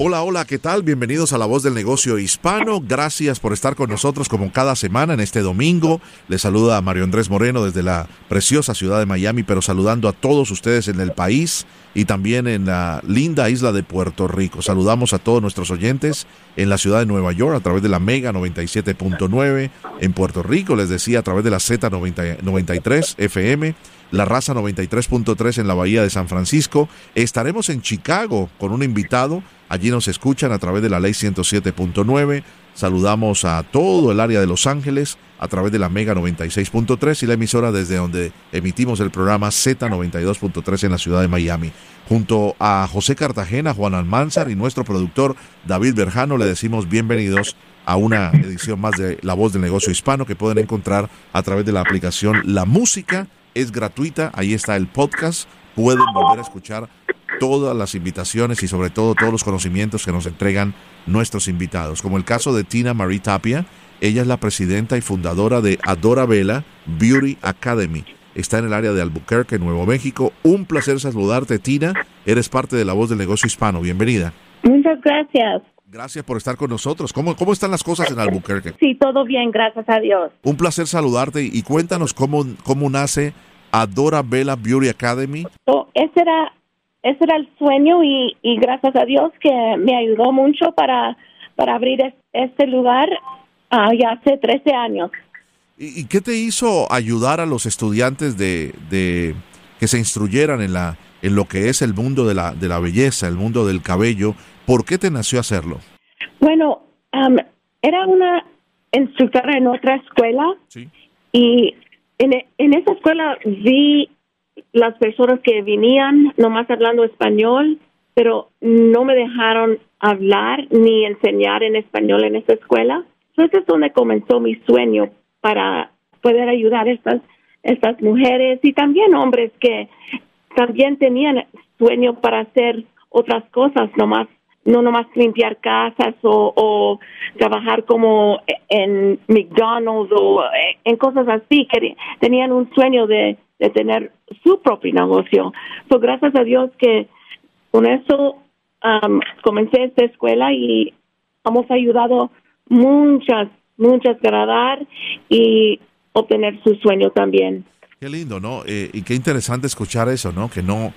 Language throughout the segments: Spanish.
Hola, hola, ¿qué tal? Bienvenidos a La Voz del Negocio Hispano. Gracias por estar con nosotros como cada semana en este domingo. Les saluda Mario Andrés Moreno desde la preciosa ciudad de Miami, pero saludando a todos ustedes en el país y también en la linda isla de Puerto Rico. Saludamos a todos nuestros oyentes en la ciudad de Nueva York a través de la Mega 97.9, en Puerto Rico, les decía, a través de la Z93 FM la raza 93.3 en la Bahía de San Francisco. Estaremos en Chicago con un invitado. Allí nos escuchan a través de la ley 107.9. Saludamos a todo el área de Los Ángeles a través de la Mega 96.3 y la emisora desde donde emitimos el programa Z92.3 en la ciudad de Miami. Junto a José Cartagena, Juan Almanzar y nuestro productor David Berjano le decimos bienvenidos a una edición más de La Voz del Negocio Hispano que pueden encontrar a través de la aplicación La Música es gratuita, ahí está el podcast, pueden volver a escuchar todas las invitaciones y sobre todo todos los conocimientos que nos entregan nuestros invitados, como el caso de Tina Marie Tapia, ella es la presidenta y fundadora de Adora Vela Beauty Academy. Está en el área de Albuquerque, Nuevo México. Un placer saludarte, Tina. Eres parte de la voz del negocio hispano. Bienvenida. Muchas gracias. Gracias por estar con nosotros. ¿Cómo, ¿Cómo están las cosas en Albuquerque? Sí, todo bien, gracias a Dios. Un placer saludarte y cuéntanos cómo, cómo nace Adora Vela Beauty Academy. ese, era, ese era el sueño y, gracias a Dios que me ayudó mucho para, para abrir este lugar uh, ya hace 13 años. ¿Y, qué te hizo ayudar a los estudiantes de, de que se instruyeran en la en lo que es el mundo de la, de la belleza, el mundo del cabello? ¿Por qué te nació hacerlo? Bueno, era una instructora en otra escuela y en, en esa escuela vi las personas que venían nomás hablando español, pero no me dejaron hablar ni enseñar en español en esa escuela. Entonces es donde comenzó mi sueño para poder ayudar a estas, estas mujeres y también hombres que también tenían sueño para hacer otras cosas, nomás no nomás limpiar casas o, trabajar como en McDonald's o en cosas así, que tenían un sueño de, tener su propio negocio. So, gracias a Dios que con eso um, comencé esta escuela y hemos ayudado muchas, muchas agradar y obtener su sueño también. Qué lindo, ¿no? Eh, y qué interesante escuchar eso, ¿no? Que no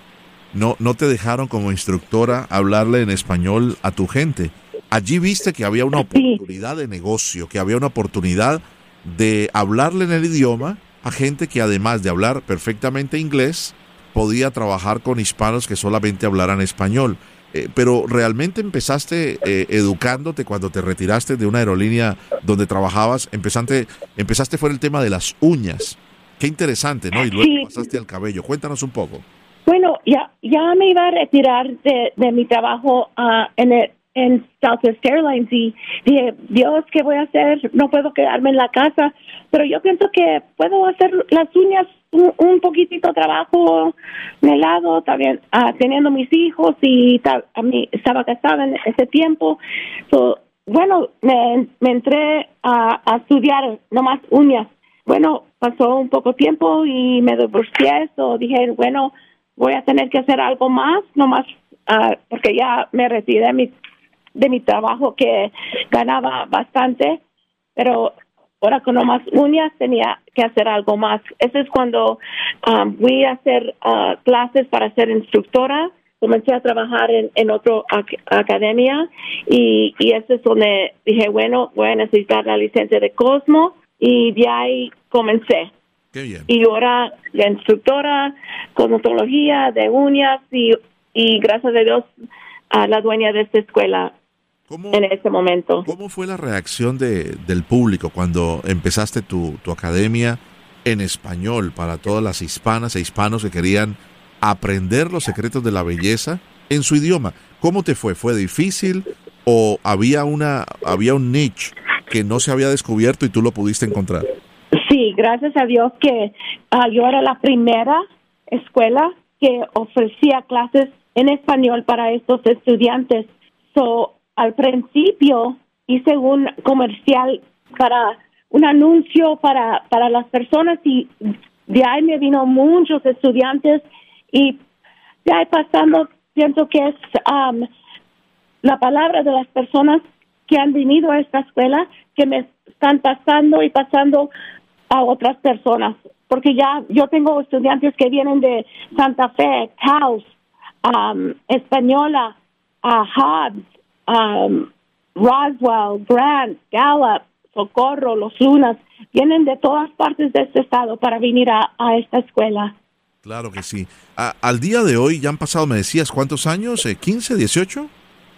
no, no te dejaron como instructora hablarle en español a tu gente. Allí viste que había una oportunidad de negocio, que había una oportunidad de hablarle en el idioma a gente que además de hablar perfectamente inglés, podía trabajar con hispanos que solamente hablaran español. Eh, pero realmente empezaste eh, educándote cuando te retiraste de una aerolínea donde trabajabas, empezaste, empezaste fue el tema de las uñas. Qué interesante, ¿no? Y luego pasaste al cabello. Cuéntanos un poco. Bueno, ya, ya me iba a retirar de, de mi trabajo uh, en, el, en Southwest Airlines y dije, Dios, ¿qué voy a hacer? No puedo quedarme en la casa, pero yo pienso que puedo hacer las uñas un, un poquitito trabajo de lado, también uh, teniendo mis hijos y a mí estaba casada en ese tiempo. So, bueno, me, me entré a, a estudiar nomás uñas. Bueno, pasó un poco tiempo y me divorcié, so dije, bueno, voy a tener que hacer algo más, nomás uh, porque ya me retiré de mi, de mi trabajo que ganaba bastante, pero ahora con nomás uñas tenía que hacer algo más. Ese es cuando um, fui a hacer uh, clases para ser instructora comencé a trabajar en, en otra academia y, y ese es donde dije, bueno, voy a necesitar la licencia de Cosmo y de ahí comencé. Y ahora la instructora, cosmetología, de uñas y, y gracias a Dios a la dueña de esta escuela en ese momento. ¿Cómo fue la reacción de, del público cuando empezaste tu, tu academia en español para todas las hispanas e hispanos que querían aprender los secretos de la belleza en su idioma. ¿Cómo te fue? ¿Fue difícil o había una había un niche que no se había descubierto y tú lo pudiste encontrar? Sí, gracias a Dios que ah, yo era la primera escuela que ofrecía clases en español para estos estudiantes. So, al principio hice un comercial para un anuncio para, para las personas y de ahí me vino muchos estudiantes y de ahí pasando pienso que es um, la palabra de las personas que han venido a esta escuela que me están pasando y pasando a otras personas porque ya yo tengo estudiantes que vienen de Santa Fe, Taos, um, Española, uh, Hobbs, um, Roswell, Grant, Gallup, Socorro, Los Lunas, vienen de todas partes de este estado para venir a, esta escuela. Claro que sí. al día de hoy ya han pasado, me decías, ¿cuántos años? ¿15, 18?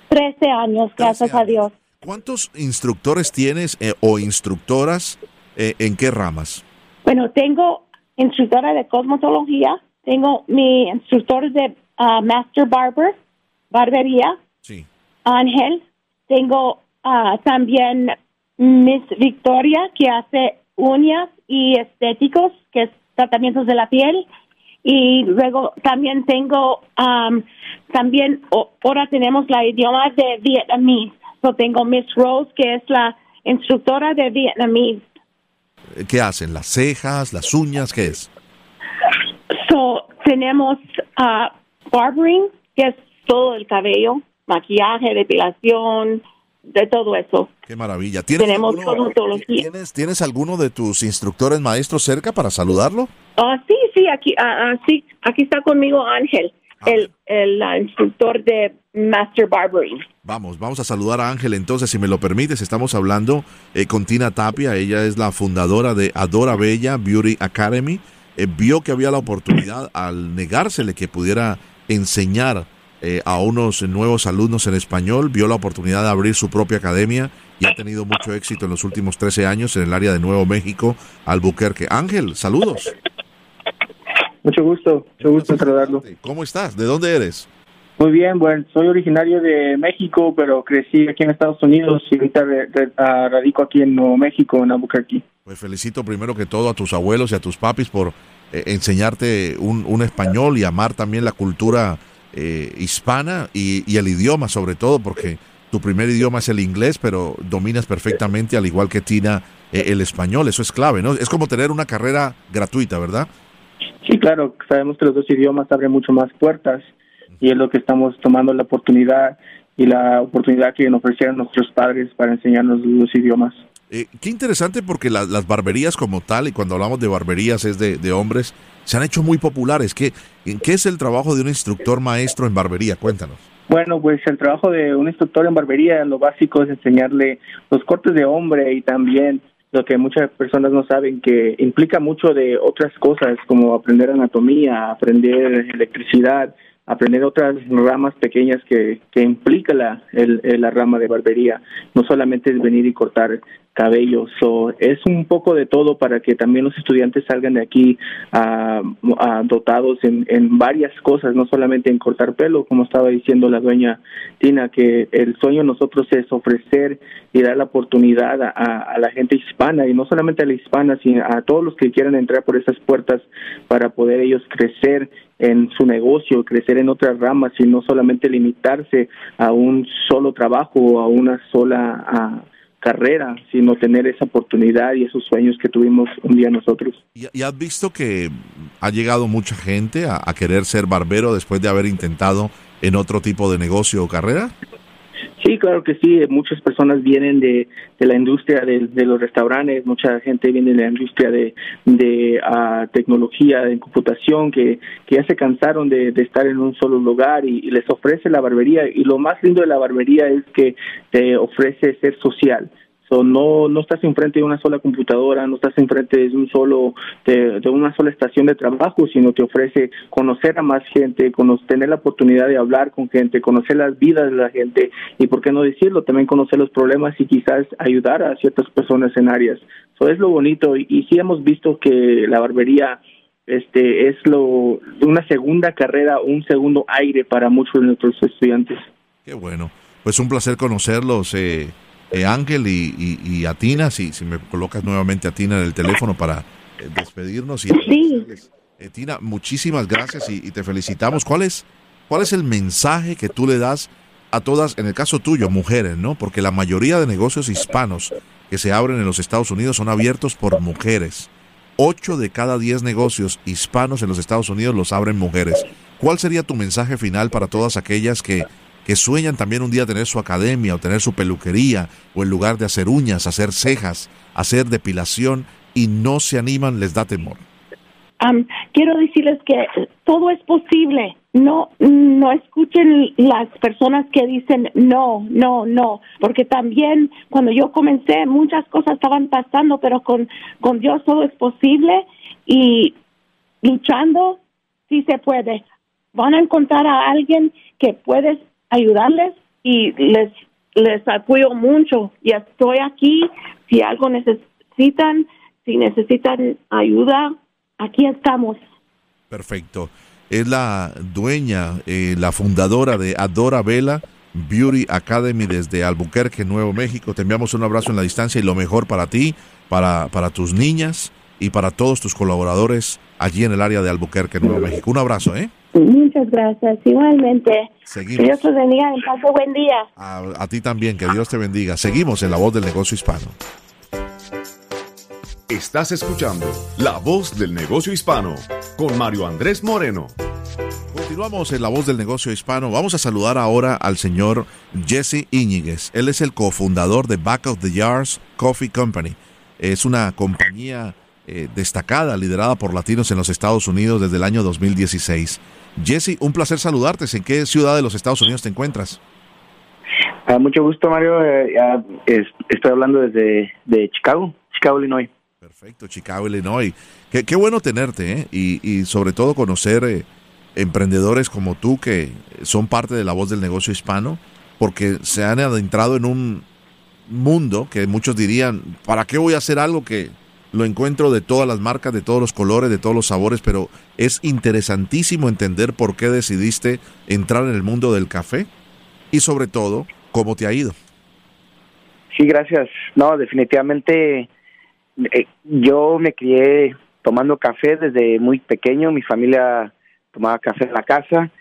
13 años, gracias a Dios. ¿Cuántos instructores tienes eh, o instructoras eh, en qué ramas? Bueno, tengo instructora de cosmetología, tengo mi instructor de uh, Master Barber, barbería, sí. Ángel, tengo uh, también Miss Victoria, que hace uñas y estéticos, que es tratamientos de la piel. Y luego también tengo, um, también ahora tenemos la idioma de vietnamese. So tengo Miss Rose, que es la instructora de vietnamese. ¿Qué hacen? ¿Las cejas, las uñas? ¿Qué es? So, tenemos uh, barbering, que es todo el cabello, maquillaje, depilación, de todo eso. Qué maravilla. ¿Tienes Tenemos alguno, ¿tienes, ¿Tienes alguno de tus instructores maestros cerca para saludarlo? Ah, sí, sí, aquí, uh, sí, aquí está conmigo Ángel, el, el instructor de Master Barbering. Vamos, vamos a saludar a Ángel entonces, si me lo permites. Estamos hablando eh, con Tina Tapia, ella es la fundadora de Adora Bella Beauty Academy. Eh, vio que había la oportunidad al negársele que pudiera enseñar eh, a unos nuevos alumnos en español, vio la oportunidad de abrir su propia academia y ha tenido mucho éxito en los últimos 13 años en el área de Nuevo México, Albuquerque. Ángel, saludos. Mucho gusto, mucho gusto saludarlo. ¿Cómo estás? ¿De dónde eres? Muy bien, bueno, soy originario de México, pero crecí aquí en Estados Unidos y ahorita ah, radico aquí en Nuevo México, en Albuquerque. Pues felicito primero que todo a tus abuelos y a tus papis por eh, enseñarte un, un español y amar también la cultura eh, hispana y, el idioma sobre todo, porque tu primer idioma es el inglés, pero dominas perfectamente, al igual que Tina, eh, el español. Eso es clave, ¿no? Es como tener una carrera gratuita, ¿verdad? Sí, claro. Sabemos que los dos idiomas abren mucho más puertas y es lo que estamos tomando la oportunidad y la oportunidad que nos ofrecieron nuestros padres para enseñarnos los idiomas. Eh, qué interesante porque las barberías como tal, y cuando hablamos de barberías es de, de hombres, se han hecho muy populares. ¿Qué, ¿Qué es el trabajo de un instructor maestro en barbería? Cuéntanos. Bueno, pues el trabajo de un instructor en barbería, lo básico es enseñarle los cortes de hombre y también lo que muchas personas no saben, que implica mucho de otras cosas, como aprender anatomía, aprender electricidad, aprender otras ramas pequeñas que, que implica la, el, la rama de barbería. No solamente es venir y cortar cabello. es un poco de todo para que también los estudiantes salgan de aquí uh, dotados en, en, varias cosas, no solamente en cortar pelo, como estaba diciendo la dueña Tina, que el sueño de nosotros es ofrecer y dar la oportunidad a, a, la gente hispana, y no solamente a la hispana, sino a todos los que quieran entrar por esas puertas para poder ellos crecer en su negocio, crecer en otras ramas y no solamente limitarse a un solo trabajo o a una sola carrera, sino tener esa oportunidad y esos sueños que tuvimos un día nosotros. ¿Y, has visto que ha llegado mucha gente a, querer ser barbero después de haber intentado en otro tipo de negocio o carrera? Sí, claro que sí. Muchas personas vienen de, de la industria de, los restaurantes, mucha gente viene de la industria de, de uh, tecnología, de computación, que, que ya se cansaron de, de estar en un solo lugar y, les ofrece la barbería. Y lo más lindo de la barbería es que te ofrece ser social no, no estás enfrente de una sola computadora, no estás enfrente de un solo, de, una sola estación de trabajo, sino te ofrece conocer a más gente, tener la oportunidad de hablar con gente, conocer las vidas de la gente y, por qué no decirlo, también conocer los problemas y quizás ayudar a ciertas personas en áreas. Eso es lo bonito y, y sí hemos visto que la barbería este es lo una segunda carrera, un segundo aire para muchos de nuestros estudiantes. Qué bueno. Pues un placer conocerlos, eh, eh Ángel y, a Tina, si, si me colocas nuevamente a Tina en el teléfono para eh, despedirnos. Y sí. Eh, Tina, muchísimas gracias y, y, te felicitamos. ¿Cuál es, ¿Cuál es el mensaje que tú le das a todas, en el caso tuyo, mujeres, ¿no? Porque la mayoría de negocios hispanos que se abren en los Estados Unidos son abiertos por mujeres. Ocho de cada diez negocios hispanos en los Estados Unidos los abren mujeres. ¿Cuál sería tu mensaje final para todas aquellas que, que sueñan también un día tener su academia o tener su peluquería o en lugar de hacer uñas, hacer cejas, hacer depilación y no se animan, les da temor? quiero decirles que todo es posible. No, no escuchen las personas que dicen no, no, no, porque también cuando yo comencé muchas cosas estaban pasando, pero con, con Dios todo es posible y luchando sí se puede. Van a encontrar a alguien que puede ayudarles y les les apoyo mucho y estoy aquí si algo necesitan, si necesitan ayuda, aquí estamos. Perfecto. Es la dueña, eh, la fundadora de Adora Vela Beauty Academy desde Albuquerque, Nuevo México. Te enviamos un abrazo en la distancia y lo mejor para ti, para, para tus niñas y para todos tus colaboradores allí en el área de Albuquerque, Nuevo México. Un abrazo, ¿eh? Muchas gracias. Igualmente. Seguimos. Que Dios te bendiga. Pase buen día. a ti también. Que Dios te bendiga. Seguimos en La Voz del Negocio Hispano. Estás escuchando La Voz del Negocio Hispano con Mario Andrés Moreno. Continuamos en La Voz del Negocio Hispano. Vamos a saludar ahora al señor Jesse Íñiguez. Él es el cofundador de Back of the Yards Coffee Company. Es una compañía eh, destacada, liderada por latinos en los Estados Unidos desde el año 2016. Jesse, un placer saludarte. ¿En qué ciudad de los Estados Unidos te encuentras? Ah, mucho gusto, Mario. Eh, estoy hablando desde de Chicago, Chicago, Illinois. Perfecto, Chicago, Illinois. Qué, qué bueno tenerte ¿eh? y, y, sobre todo conocer eh, emprendedores como tú que son parte de la voz del negocio hispano porque se han adentrado en un mundo que muchos dirían, ¿para qué voy a hacer algo que lo encuentro de todas las marcas, de todos los colores, de todos los sabores? Pero es interesantísimo entender por qué decidiste entrar en el mundo del café y sobre todo, cómo te ha ido. Sí, gracias. No, definitivamente eh, yo me crié tomando café desde muy pequeño, mi familia tomaba café en la casa,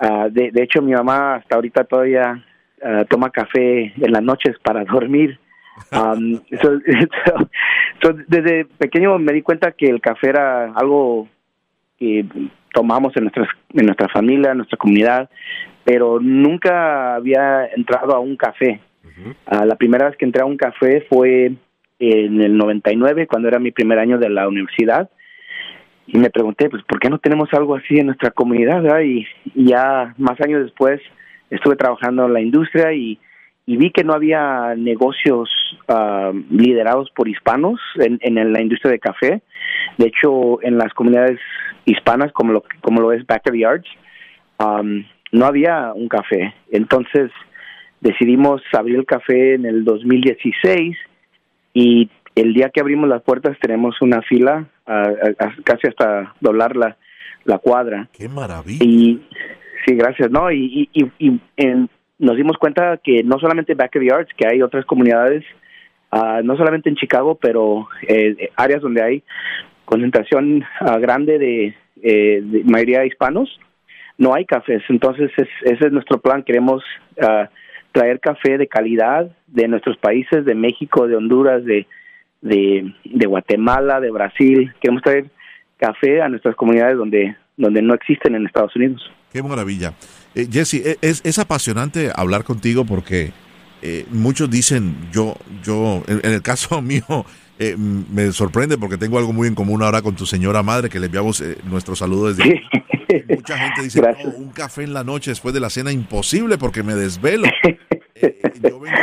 uh, de, de, hecho mi mamá hasta ahorita todavía uh, toma café en las noches para dormir. Um, so, so, desde pequeño me di cuenta que el café era algo que tomamos en, nuestras, en nuestra familia, en nuestra comunidad, pero nunca había entrado a un café. Uh, la primera vez que entré a un café fue en el 99, cuando era mi primer año de la universidad, y me pregunté, pues, ¿por qué no tenemos algo así en nuestra comunidad? Y, ya más años después estuve trabajando en la industria y, vi que no había negocios ah, liderados por hispanos en, en, la industria de café. De hecho, en las comunidades hispanas, como lo, como lo es Backyards, um, no había un café. Entonces decidimos abrir el café en el 2016 y el día que abrimos las puertas tenemos una fila casi hasta doblar la, la cuadra. ¡Qué maravilla! Y sí, gracias, ¿no? Y, y, y nos dimos cuenta que no solamente Back of the Arts, que hay otras comunidades, uh, no solamente en Chicago, pero eh, áreas donde hay concentración uh, grande de, eh, de, mayoría de hispanos, no hay cafés. Entonces, es, ese es nuestro plan. Queremos uh, traer café de calidad de nuestros países, de México, de Honduras, de, de, Guatemala, de Brasil. Queremos traer café a nuestras comunidades donde, donde no existen en Estados Unidos. Qué maravilla. Eh, Jesse, e, es, es, apasionante hablar contigo porque eh, muchos dicen, yo, yo, en, el caso mío, eh, me sorprende porque tengo algo muy en común ahora con tu señora madre, que le enviamos eh, nuestro saludo desde... Sí. Mucha gente dice, un café en la noche después de la cena, imposible porque me desvelo. Eh, yo vengo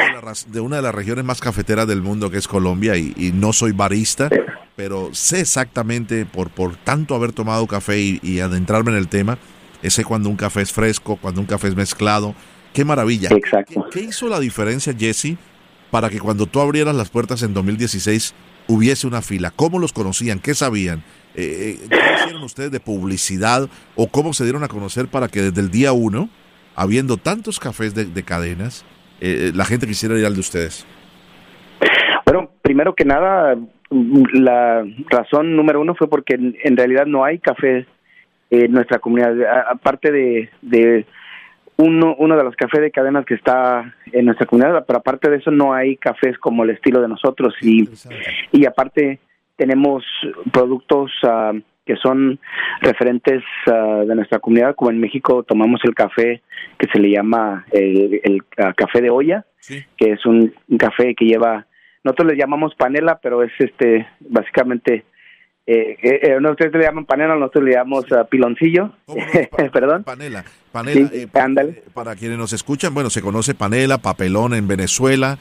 de, una de las regiones más cafeteras del mundo, que es Colombia, y, no soy barista, pero sé exactamente, por, por tanto haber tomado café y, adentrarme en el tema, sé cuando un café es fresco, cuando un café es mezclado. Qué maravilla. Exacto. ¿Qué, hizo la diferencia, Jesse, para que cuando tú abrieras las puertas en 2016 hubiese una fila? ¿Cómo los conocían? ¿Qué sabían? Eh, ¿Qué hicieron ustedes de publicidad o cómo se dieron a conocer para que desde el día uno, habiendo tantos cafés de, cadenas, la gente quisiera ir al de ustedes? Bueno, primero que nada, la razón número uno fue porque en, realidad no hay café en nuestra comunidad. aparte de, de uno, uno de los cafés de cadenas que está en nuestra comunidad, pero aparte de eso no hay cafés como el estilo de nosotros y, y aparte tenemos productos uh, que son referentes uh, de nuestra comunidad, como en México tomamos el café que se le llama el, el uh, café de olla, que es un, café que lleva, nosotros le llamamos panela, pero es este básicamente eh, eh, eh ustedes le llaman panela, nosotros le llamamos piloncillo, perdón. Panela, panela. Eh, para quienes nos escuchan, bueno, se conoce panela, papelón en Venezuela,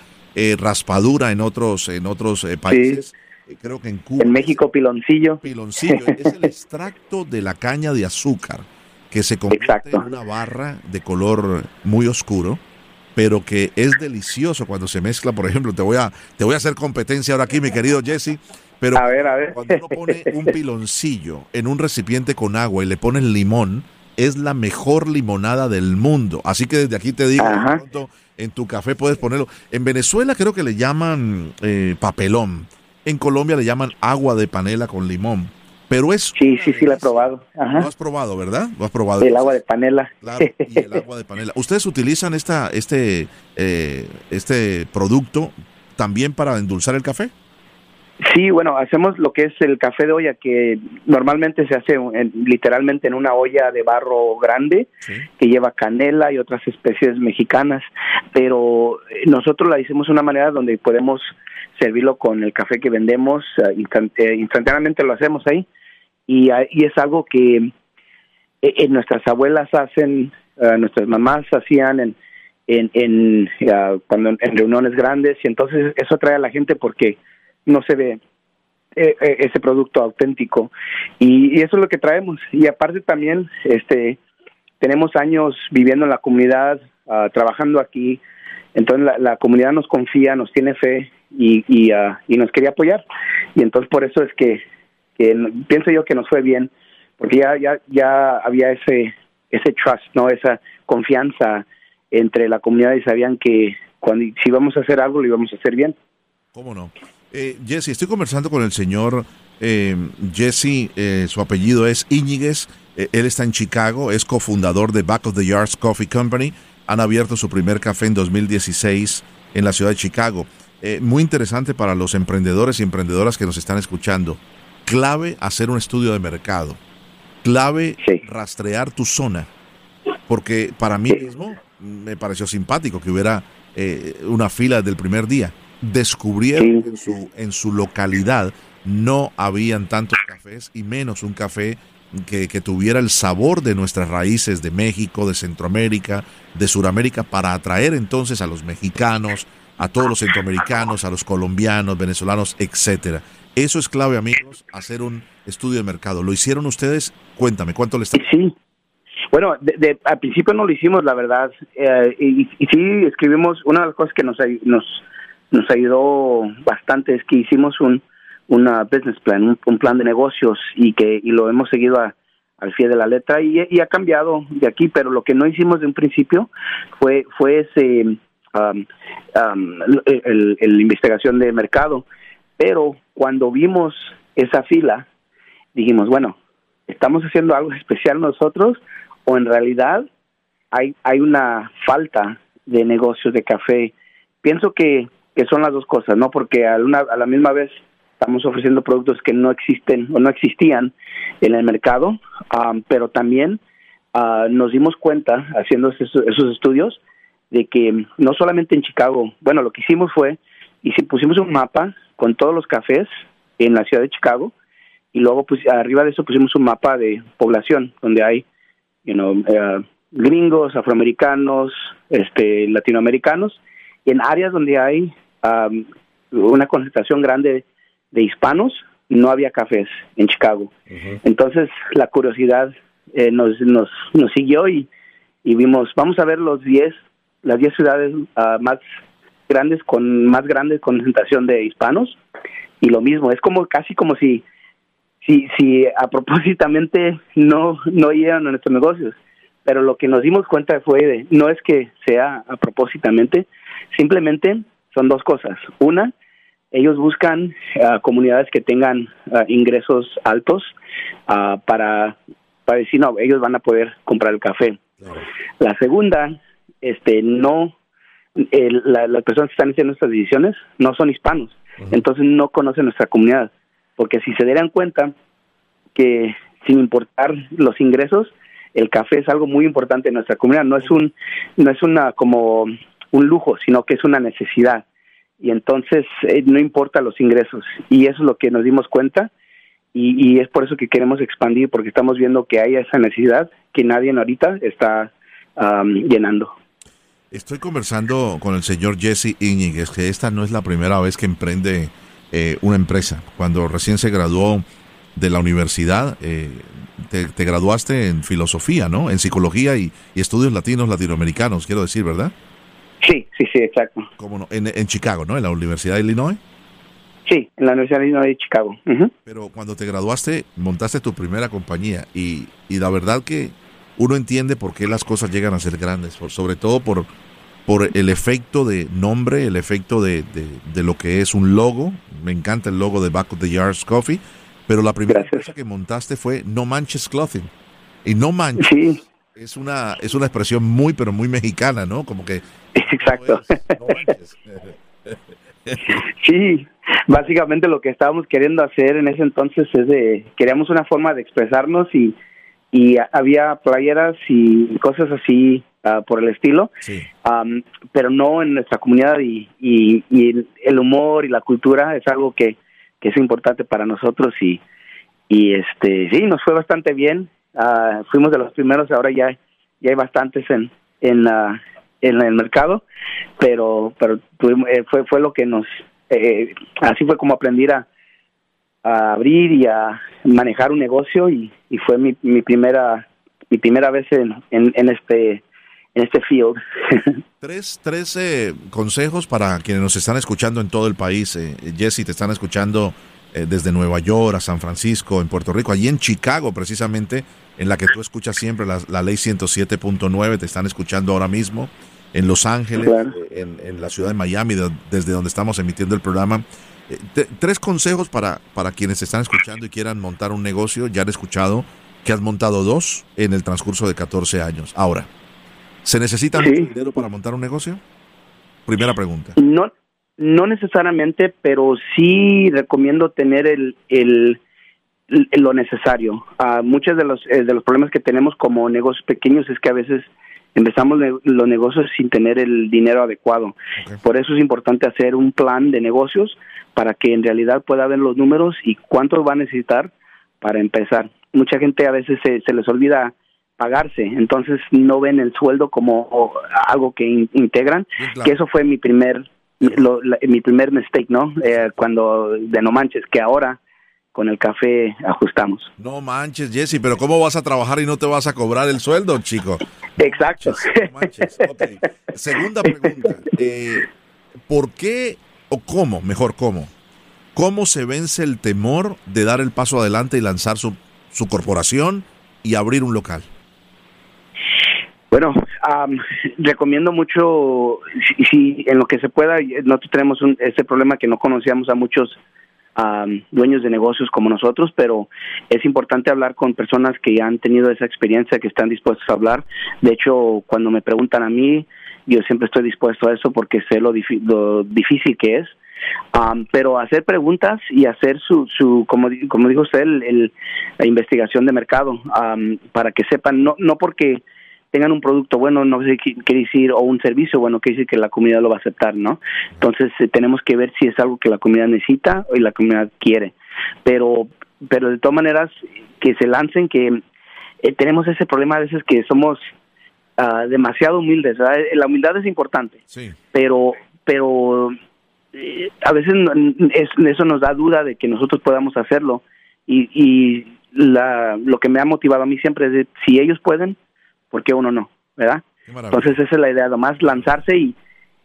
raspadura en otros en otros países. Creo que en Cuba. En México, piloncillo. Piloncillo, es el extracto de la caña de azúcar que se convierte en una barra de color muy oscuro pero que es delicioso cuando se mezcla, por ejemplo, te voy a te voy a hacer competencia ahora aquí, mi querido Jesse, pero a ver, a ver. cuando uno pone un piloncillo en un recipiente con agua y le pones limón, es la mejor limonada del mundo. Así que desde aquí te digo, en tu café puedes ponerlo. En Venezuela creo que le llaman eh, papelón. En Colombia le llaman agua de panela con limón. Pero es. Sí, sí, sí, lo he probado. Lo has probado, ¿verdad? Lo has probado. El agua de panela. Claro, y el agua de panela. ¿Ustedes utilizan esta, este, eh, este producto también para endulzar el café? Sí, bueno, hacemos lo que es el café de olla, que normalmente se hace literalmente en una olla de barro grande, que lleva canela y otras especies mexicanas, pero eh, nosotros la hicimos de una manera donde podemos servirlo con el café que vendemos, eh, eh, instantáneamente lo hacemos ahí, y, y es algo que en nuestras abuelas hacen, nuestras mamás hacían en, en, en cuando en reuniones grandes, y entonces eso atrae a la gente porque no se ve eh, eh, ese producto auténtico. Y, eso es lo que traemos. Y aparte también este tenemos años viviendo en la comunidad ah, trabajando aquí. Entonces la, comunidad nos confía nos tiene fe y y, ah, y, nos quería apoyar. Y entonces por eso es que, que pienso yo que nos fue bien porque ya ya ya había ese ese trust no esa confianza entre la comunidad y sabían que cuando si íbamos a hacer algo lo íbamos a hacer bien. Cómo no eh, Jesse, estoy conversando con el señor eh, Jesse, eh, su apellido es Íñiguez, eh, él está en Chicago, es cofundador de Back of the Yards Coffee Company, han abierto su primer café en 2016 en la ciudad de Chicago. muy interesante para los emprendedores y emprendedoras que nos están escuchando. Clave hacer un estudio de mercado, clave rastrear tu zona, porque para mí mismo me pareció simpático que hubiera una fila del primer día descubrieron que en su, en su localidad no habían tantos cafés y menos un café que, tuviera el sabor de nuestras raíces de México, de Centroamérica, de Suramérica, para atraer entonces a los mexicanos, a todos los centroamericanos, a los colombianos, venezolanos, etcétera. Eso es clave, amigos, hacer un estudio de mercado. ¿Lo hicieron ustedes? Cuéntame, ¿cuánto les está? Sí. Bueno, de, al principio no lo hicimos, la verdad. Eh, y, y, sí escribimos, una de las cosas que nos, nos nos ayudó bastante es que hicimos un una business plan, un, plan de negocios y que y lo hemos seguido al pie de la letra y, ha cambiado de aquí, pero lo que no hicimos de un principio fue fue ese um, um, el, investigación de mercado, pero cuando vimos esa fila dijimos bueno estamos haciendo algo especial nosotros o en realidad hay hay una falta de negocios de café. Pienso que que son las dos cosas, ¿no? Porque a, a la misma vez estamos ofreciendo productos que no existen o no existían en el mercado, pero también ah, nos dimos cuenta, haciendo esos, estudios, de que no solamente en Chicago, bueno, lo que hicimos fue, y si pusimos un mapa con todos los cafés en la ciudad de Chicago, y luego pues arriba de eso pusimos un mapa de población, donde hay, you know, eh, gringos, afroamericanos, este, latinoamericanos, en áreas donde hay una concentración grande de hispanos, no había cafés en Chicago. Entonces la curiosidad eh, nos, nos, nos siguió y, y vimos, vamos a ver los 10, las 10 ciudades ah, más grandes con más grande concentración de hispanos. Y lo mismo, es como casi como si si si a propósitamente no no iban a nuestros negocios, pero lo que nos dimos cuenta fue de, no es que sea a propósitamente, simplemente son dos cosas. Una, ellos buscan uh, comunidades que tengan uh, ingresos altos uh, para, para decir, no, ellos van a poder comprar el café. Claro. La segunda, este, no, el, la, las personas que están haciendo estas decisiones no son hispanos, -huh. entonces no conocen nuestra comunidad, porque si se dieran cuenta que sin importar los ingresos, el café es algo muy importante en nuestra comunidad, no es un, no es una como un lujo, sino que es una necesidad y entonces eh, no importa los ingresos y eso es lo que nos dimos cuenta y, es por eso que queremos expandir porque estamos viendo que hay esa necesidad que nadie ahorita está um, llenando. Estoy conversando con el señor Jesse Íñiguez, que esta no es la primera vez que emprende eh, una empresa. Cuando recién se graduó de la universidad, eh, te, te, graduaste en filosofía, ¿no? En psicología y, y estudios latinos latinoamericanos, quiero decir, ¿verdad? Sí, sí, sí, exacto. ¿Cómo no? En, en, Chicago, ¿no? En la Universidad de Illinois. Sí, en la Universidad de Illinois de Chicago. Uh -huh. Pero cuando te graduaste, montaste tu primera compañía y, y, la verdad que uno entiende por qué las cosas llegan a ser grandes, por, sobre todo por, por el efecto de nombre, el efecto de, de, de, lo que es un logo. Me encanta el logo de Back of the Yards Coffee, pero la primera Gracias. cosa que montaste fue No Manches Clothing. Y No Manches sí. es, una, es una expresión muy, pero muy mexicana, ¿no? Como que Exacto. sí, básicamente lo que estábamos queriendo hacer en ese entonces es de, queríamos una forma de expresarnos y, y había playeras y cosas así uh, por el estilo, sí. um, pero no en nuestra comunidad y, y, y, el humor y la cultura es algo que, que es importante para nosotros y, y este sí, nos fue bastante bien, uh, fuimos de los primeros, ahora ya, ya hay bastantes en, en, uh, en el mercado, pero pero tuvimos, eh, fue fue lo que nos eh, así fue como aprendí a, a, abrir y a manejar un negocio y, y fue mi, mi primera mi primera vez en, en, en este en este field. tres tres eh, consejos para quienes nos están escuchando en todo el país. Eh, Jesse, te están escuchando eh, desde Nueva York a San Francisco, en Puerto Rico, allí en Chicago precisamente, en la que tú escuchas siempre la, la ley 107.9, te están escuchando ahora mismo en Los Ángeles, claro. en, en, la ciudad de Miami, de, desde donde estamos emitiendo el programa. Eh, tres consejos para, para quienes están escuchando y quieran montar un negocio. Ya han escuchado que has montado dos en el transcurso de 14 años. Ahora, ¿se necesita sí. dinero para montar un negocio? Primera pregunta. No, no necesariamente, pero sí recomiendo tener el, el, el lo necesario. Uh, muchos de los, eh, de los problemas que tenemos como negocios pequeños es que a veces empezamos los negocios sin tener el dinero adecuado. Okay. Por eso es importante hacer un plan de negocios para que en realidad pueda ver los números y cuánto va a necesitar para empezar. Mucha gente a veces se, se les olvida pagarse, entonces no ven el sueldo como algo que in, integran, claro. que eso fue mi primer lo, la, mi primer mistake, ¿no? Eh, cuando de no manches, que ahora con el café ajustamos. No manches, Jesse, pero ¿cómo vas a trabajar y no te vas a cobrar el sueldo, chico? Exacto. No manches, no manches. Okay. Segunda pregunta, eh, ¿por qué o cómo, mejor cómo, cómo se vence el temor de dar el paso adelante y lanzar su, su corporación y abrir un local? Bueno, um, recomiendo mucho, si, en lo que se pueda, nosotros tenemos un, este problema que no conocíamos a muchos um, dueños de negocios como nosotros, pero es importante hablar con personas que ya han tenido esa experiencia, que están dispuestos a hablar. De hecho, cuando me preguntan a mí, yo siempre estoy dispuesto a eso porque sé lo, lo difícil que es. Um, pero hacer preguntas y hacer su, su como, como dijo usted, el, la investigación de mercado um, para que sepan, no, no porque tengan un producto bueno, no sé qué quiere decir, o un servicio bueno, quiere decir que la comunidad lo va a aceptar, ¿no? Entonces eh, tenemos que ver si es algo que la comunidad necesita o la comunidad quiere. Pero, pero de todas maneras, que se lancen, que eh, tenemos ese problema a veces que somos uh, demasiado humildes, ¿verdad? La humildad es importante, sí. pero, pero eh, a veces es, eso nos da duda de que nosotros podamos hacerlo y, y la, lo que me ha motivado a mí siempre es de, si ellos pueden, ¿por qué uno no? ¿Verdad? Entonces esa es la idea, además lanzarse y,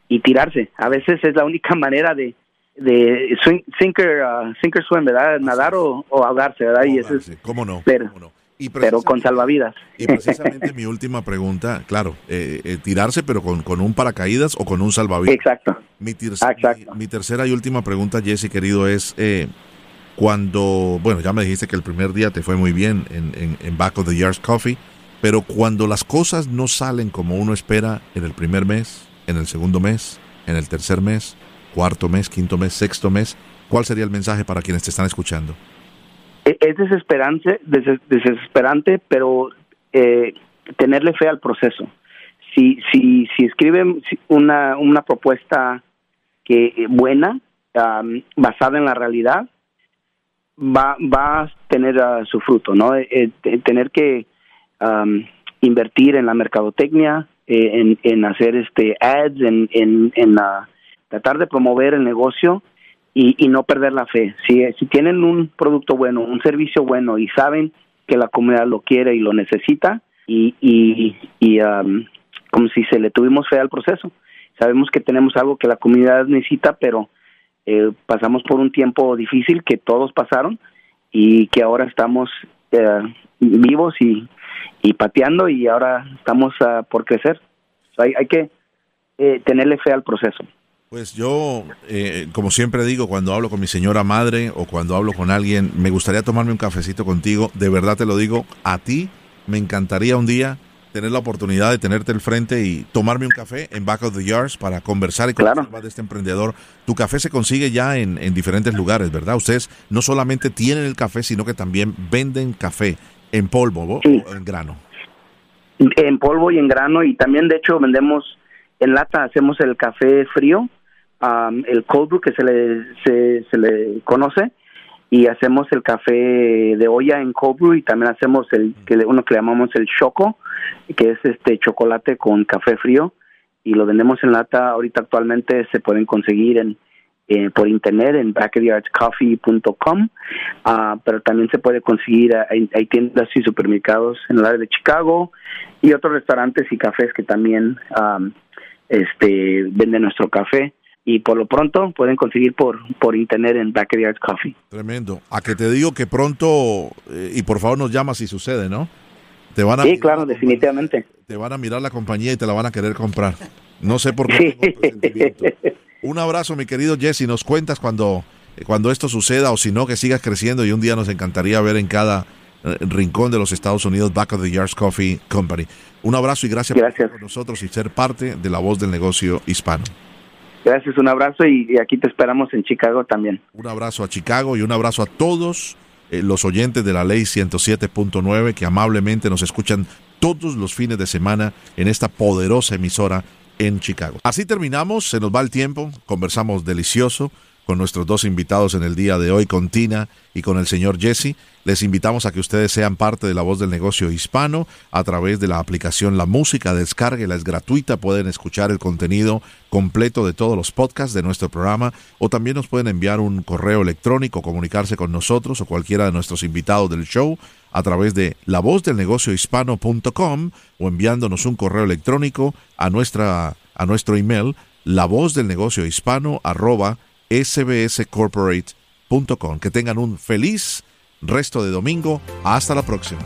y tirarse. A veces es la única manera de, de swing, sinker, uh, sinker swim, ¿verdad? Nadar o, o ahogarse, ¿verdad? y eso es, ¿Cómo no? Pero, ¿Cómo no? Y pero con salvavidas. Y precisamente mi última pregunta, claro, eh, eh, tirarse pero con, con, un paracaídas o con un salvavidas. Exacto. Mi, Exacto. Mi, mi, tercera y última pregunta, Jesse, querido, es eh, cuando, bueno, ya me dijiste que el primer día te fue muy bien en, en, en Back of the Yards Coffee, pero cuando las cosas no salen como uno espera en el primer mes, en el segundo mes, en el tercer mes, cuarto mes, quinto mes, sexto mes, ¿cuál sería el mensaje para quienes te están escuchando? Es desesperante, desesperante pero eh, tenerle fe al proceso. Si, si, si escriben una, una propuesta que buena, um, basada en la realidad, va, va a tener uh, su fruto, ¿no? Eh, tener que um, invertir en la mercadotecnia, eh, en, hacer este ads, en, en, en uh, tratar de promover el negocio y, y no perder la fe. Si, si tienen un producto bueno, un servicio bueno y saben que la comunidad lo quiere y lo necesita, y, y, y um, como si se le tuvimos fe al proceso. Sabemos que tenemos algo que la comunidad necesita, pero eh, pasamos por un tiempo difícil que todos pasaron y que ahora estamos eh, vivos y, y pateando y ahora estamos uh, por crecer. hay, hay que eh, tenerle fe al proceso. Pues yo, eh, como siempre digo, cuando hablo con mi señora madre o cuando hablo con alguien, me gustaría tomarme un cafecito contigo. De verdad te lo digo, a ti me encantaría un día tener la oportunidad de tenerte al frente y tomarme un café en Back of the Yards para conversar y claro. de este emprendedor. Tu café se consigue ya en, en diferentes lugares, ¿verdad? Ustedes no solamente tienen el café, sino que también venden café en polvo sí. o en grano. En polvo y en grano y también de hecho vendemos en lata, hacemos el café frío um, el cold brew que se le, se, se, le conoce y hacemos el café de olla en cold brew y también hacemos el que uno que le llamamos el choco que es este chocolate con café frío y lo vendemos en lata ahorita actualmente se pueden conseguir en eh, por internet en backyardscoffee.com uh, pero también se puede conseguir hay, hay, tiendas y supermercados en el área de Chicago y otros restaurantes y cafés que también um, este venden nuestro café y por lo pronto pueden conseguir por, por internet en Backyard Coffee. Tremendo. A que te digo que pronto, eh, y por favor nos llama si sucede, ¿no? Te van a sí, claro, definitivamente. Te van a mirar la compañía y te la van a querer comprar. No sé por qué. Sí. Un abrazo, mi querido Jesse. Nos cuentas cuando, cuando esto suceda o si no, que sigas creciendo y un día nos encantaría ver en cada eh, rincón de los Estados Unidos Back of the Yards Coffee Company. Un abrazo y gracias, gracias. por estar con nosotros y ser parte de la voz del negocio hispano. Gracias, un abrazo y, aquí te esperamos en Chicago también. Un abrazo a Chicago y un abrazo a todos eh, los oyentes de la ley 107.9 que amablemente nos escuchan todos los fines de semana en esta poderosa emisora en Chicago. Así terminamos, se nos va el tiempo, conversamos delicioso con nuestros dos invitados en el día de hoy, con Tina y con el señor Jesse. Les invitamos a que ustedes sean parte de la voz del negocio hispano a través de la aplicación La Música. Descárguela, es gratuita. Pueden escuchar el contenido completo de todos los podcasts de nuestro programa o también nos pueden enviar un correo electrónico, comunicarse con nosotros o cualquiera de nuestros invitados del show a través de la voz del negocio hispano.com o enviándonos un correo electrónico a, nuestra, a nuestro email la voz del negocio hispano arroba sbscorporate.com. Que tengan un feliz resto de domingo. Hasta la próxima.